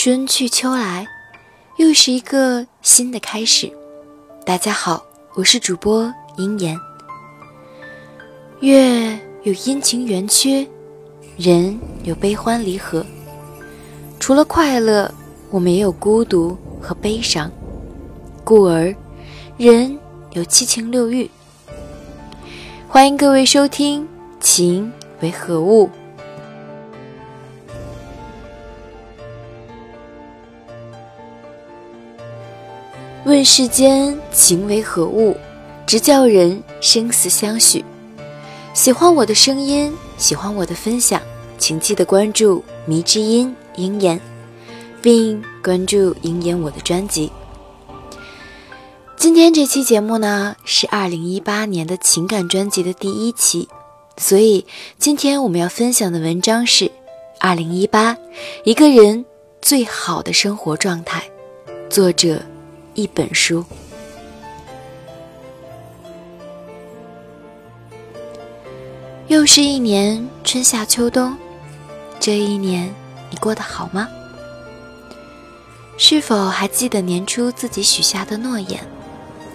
春去秋来，又是一个新的开始。大家好，我是主播鹰言。月有阴晴圆缺，人有悲欢离合。除了快乐，我们也有孤独和悲伤。故而，人有七情六欲。欢迎各位收听《情为何物》。问世间情为何物，直叫人生死相许。喜欢我的声音，喜欢我的分享，请记得关注迷之音鹰眼，并关注鹰眼我的专辑。今天这期节目呢，是二零一八年的情感专辑的第一期，所以今天我们要分享的文章是二零一八一个人最好的生活状态，作者一本书。又是一年春夏秋冬，这一年你过得好吗？是否还记得年初自己许下的诺言、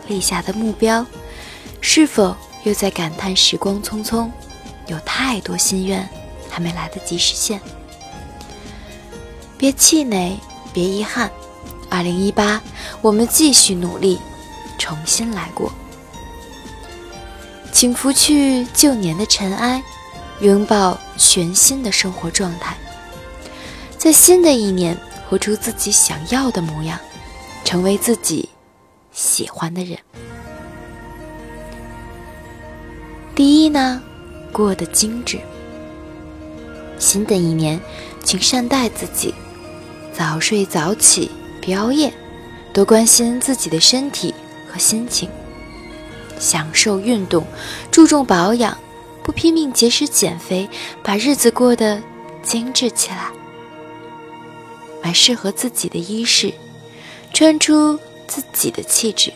立下的目标？是否又在感叹时光匆匆，有太多心愿还没来得及实现？别气馁，别遗憾，二零一八，我们继续努力，重新来过。请拂去旧年的尘埃，拥抱全新的生活状态。在新的一年，活出自己想要的模样，成为自己喜欢的人。第一呢，过得精致。新的一年，请善待自己，早睡早起，别熬夜，多关心自己的身体和心情。享受运动，注重保养，不拼命节食减肥，把日子过得精致起来。买适合自己的衣饰，穿出自己的气质。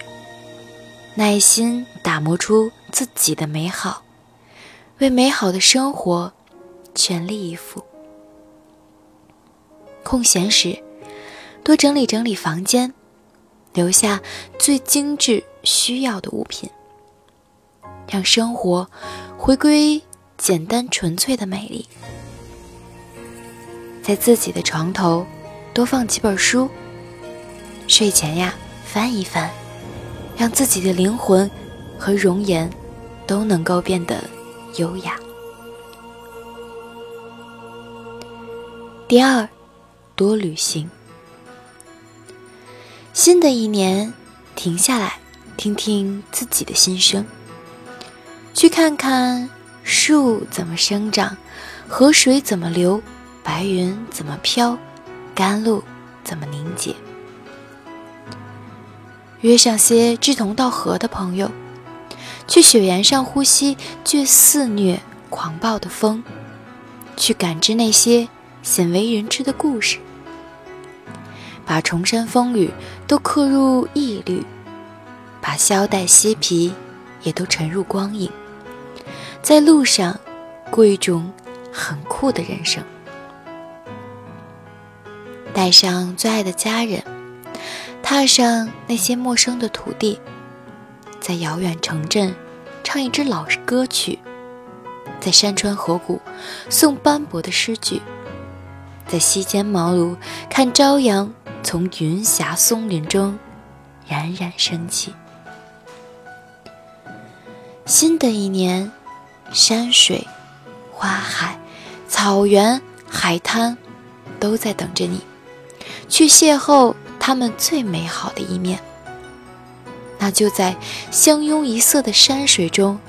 耐心打磨出自己的美好，为美好的生活全力以赴。空闲时，多整理整理房间，留下最精致需要的物品。让生活回归简单纯粹的美丽，在自己的床头多放几本书，睡前呀翻一翻，让自己的灵魂和容颜都能够变得优雅。第二，多旅行。新的一年，停下来听听自己的心声。去看看树怎么生长，河水怎么流，白云怎么飘，甘露怎么凝结。约上些志同道合的朋友，去雪原上呼吸最肆虐狂暴的风，去感知那些鲜为人知的故事，把重山风雨都刻入意律，把萧带嬉皮也都沉入光影。在路上，过一种很酷的人生。带上最爱的家人，踏上那些陌生的土地，在遥远城镇唱一支老歌曲，在山川河谷诵斑驳的诗句，在西间茅庐看朝阳从云霞松林中冉冉升起。新的一年。山水、花海、草原、海滩，都在等着你，去邂逅他们最美好的一面。那就在相拥一色的山水中，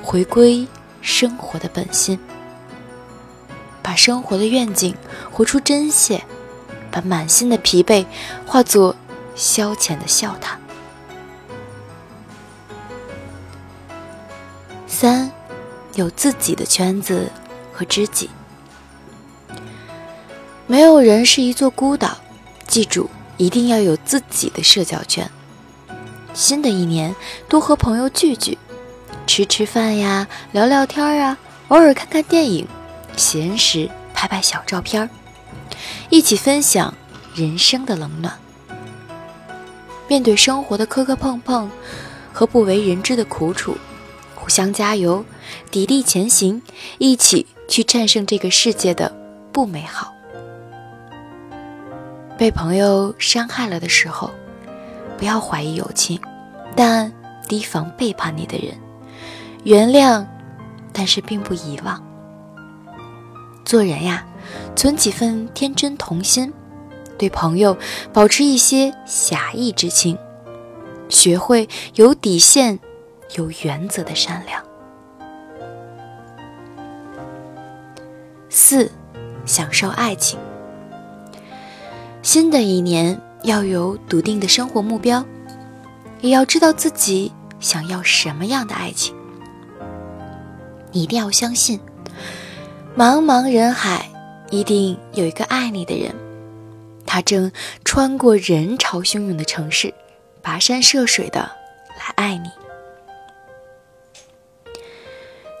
回归生活的本心，把生活的愿景活出真切，把满心的疲惫化作消遣的笑谈。三。有自己的圈子和知己，没有人是一座孤岛。记住，一定要有自己的社交圈。新的一年，多和朋友聚聚，吃吃饭呀，聊聊天啊，偶尔看看电影，闲时拍拍小照片儿一起分享人生的冷暖。面对生活的磕磕碰碰和不为人知的苦楚，互相加油，砥砺前行，一起去战胜这个世界的不美好。被朋友伤害了的时候，不要怀疑友情，但提防背叛你的人。原谅，但是并不遗忘。做人呀，存几分天真童心，对朋友保持一些侠义之情，学会有底线、有原则的善良。四，享受爱情。新的一年要有笃定的生活目标，也要知道自己想要什么样的爱情。你一定要相信，茫茫人海一定有一个爱你的人，他正穿过人潮汹涌的城市，跋山涉水的来爱你。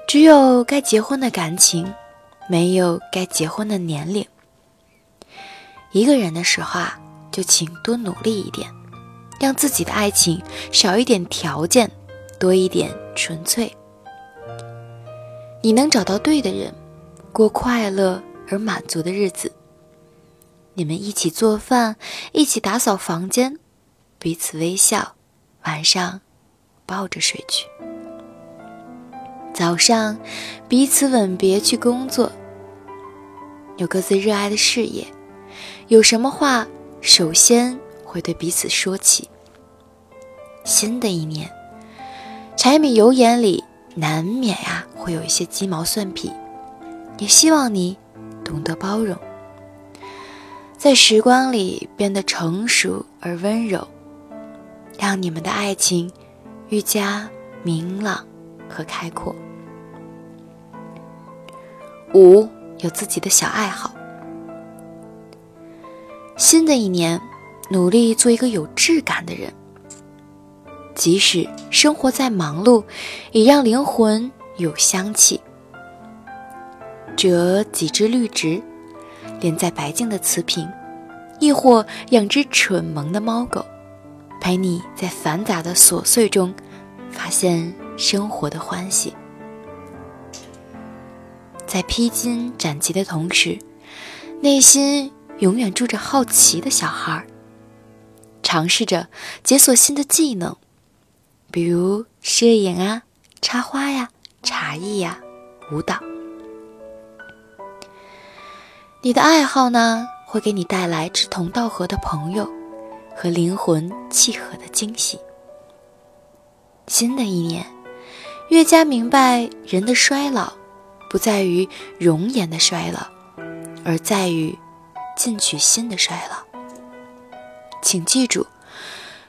只有该结婚的感情，没有该结婚的年龄。一个人的时候啊，就请多努力一点，让自己的爱情少一点条件，多一点纯粹。你能找到对的人，过快乐而满足的日子。你们一起做饭，一起打扫房间，彼此微笑，晚上抱着睡去。早上彼此吻别去工作，有各自热爱的事业，有什么话首先会对彼此说起。新的一年，柴米油盐里。难免呀，会有一些鸡毛蒜皮，也希望你懂得包容，在时光里变得成熟而温柔，让你们的爱情愈加明朗和开阔。五，有自己的小爱好。新的一年，努力做一个有质感的人。即使生活再忙碌，也让灵魂有香气。折几枝绿植，连在白净的瓷瓶，亦或养只蠢萌的猫狗，陪你在繁杂的琐碎中发现生活的欢喜。在披荆斩棘的同时，内心永远住着好奇的小孩，尝试着解锁新的技能。比如摄影啊、插花呀、茶艺呀、舞蹈，你的爱好呢，会给你带来志同道合的朋友和灵魂契合的惊喜。新的一年，越加明白人的衰老，不在于容颜的衰老，而在于进取心的衰老。请记住，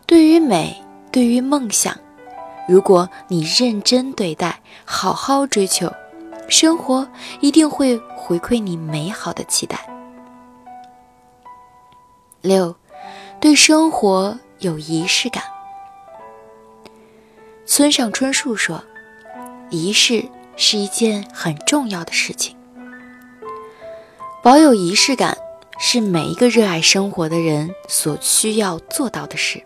对于美，对于梦想。如果你认真对待，好好追求，生活一定会回馈你美好的期待。六，对生活有仪式感。村上春树说：“仪式是一件很重要的事情，保有仪式感是每一个热爱生活的人所需要做到的事。”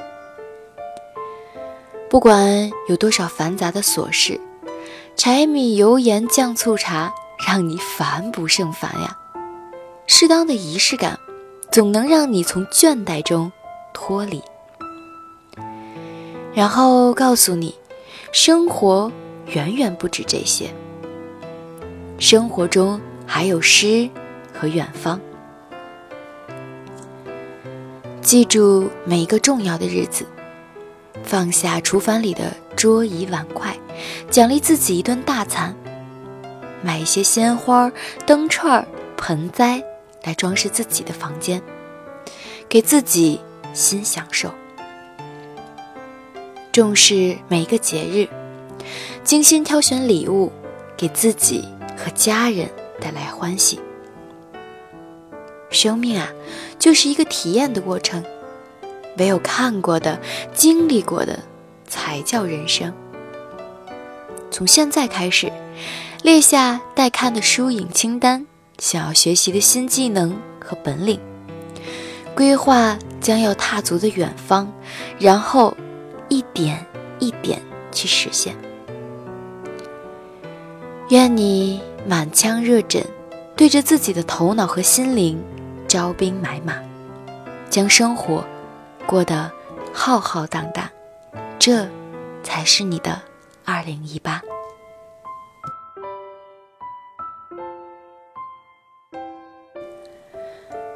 不管有多少繁杂的琐事，柴米油盐酱醋茶让你烦不胜烦呀。适当的仪式感，总能让你从倦怠中脱离。然后告诉你，生活远远不止这些，生活中还有诗和远方。记住每一个重要的日子。放下厨房里的桌椅碗筷，奖励自己一顿大餐。买一些鲜花、灯串、盆栽来装饰自己的房间，给自己新享受。重视每一个节日，精心挑选礼物，给自己和家人带来欢喜。生命啊，就是一个体验的过程。唯有看过的、经历过的，才叫人生。从现在开始，列下待看的书影清单，想要学习的新技能和本领，规划将要踏足的远方，然后一点一点去实现。愿你满腔热忱，对着自己的头脑和心灵招兵买马，将生活过得浩浩荡荡，这才是你的二零一八。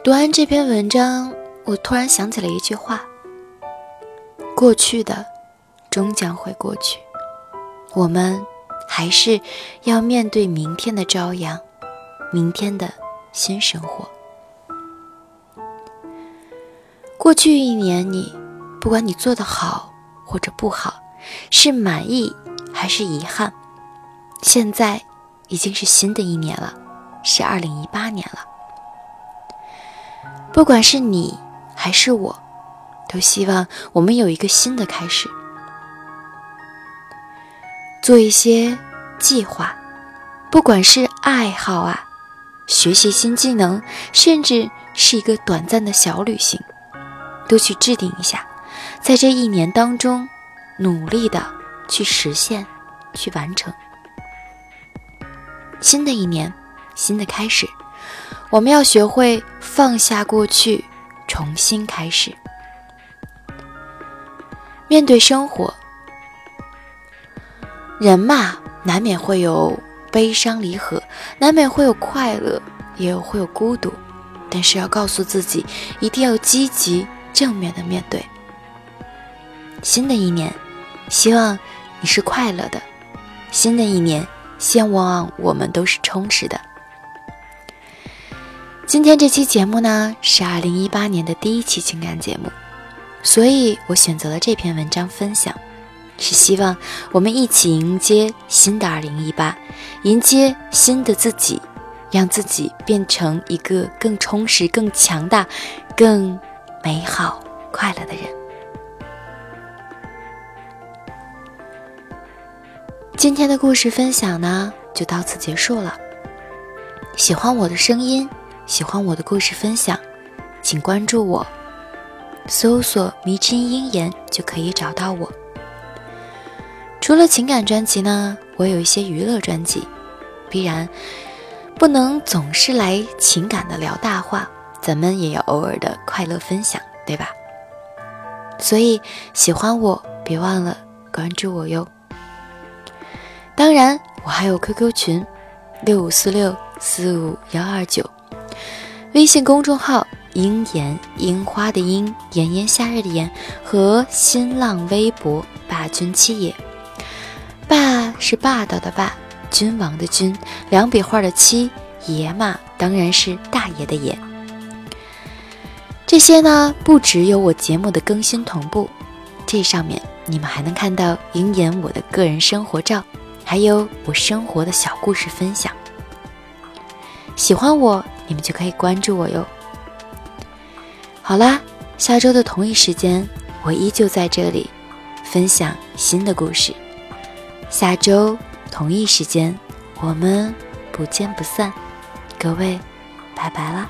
读完这篇文章，我突然想起了一句话：“过去的终将会过去，我们还是要面对明天的朝阳，明天的新生活。”过去一年，你不管你做的好或者不好，是满意还是遗憾，现在已经是新的一年了，是二零一八年了。不管是你还是我，都希望我们有一个新的开始，做一些计划，不管是爱好啊，学习新技能，甚至是一个短暂的小旅行，都去制定一下，在这一年当中，努力的去实现，去完成。新的一年，新的开始。我们要学会放下过去，重新开始。面对生活，人嘛，难免会有悲伤离合，难免会有快乐，也有会有孤独。但是要告诉自己，一定要积极正面的面对。新的一年，希望你是快乐的；新的一年，希望我们都是充实的。今天这期节目呢是二零一八年的第一期情感节目，所以我选择了这篇文章分享，是希望我们一起迎接新的二零一八，迎接新的自己，让自己变成一个更充实、更强大、更美好、快乐的人。今天的故事分享呢就到此结束了，喜欢我的声音。喜欢我的故事分享，请关注我，搜索“迷之音言”就可以找到我。除了情感专辑呢，我有一些娱乐专辑，必然不能总是来情感的聊大话，咱们也要偶尔的快乐分享，对吧？所以喜欢我，别忘了关注我哟。当然，我还有 QQ 群：六五四六四五幺二九。微信公众号“樱言樱花”的樱，炎炎夏日的炎，和新浪微博“霸君七爷”。霸是霸道的霸，君王的君，两笔画的七爷嘛，当然是大爷的爷。这些呢，不只有我节目的更新同步，这上面你们还能看到樱言我的个人生活照，还有我生活的小故事分享。喜欢我。你们就可以关注我哟。好啦，下周的同一时间，我依旧在这里分享新的故事。下周同一时间，我们不见不散。各位，拜拜啦。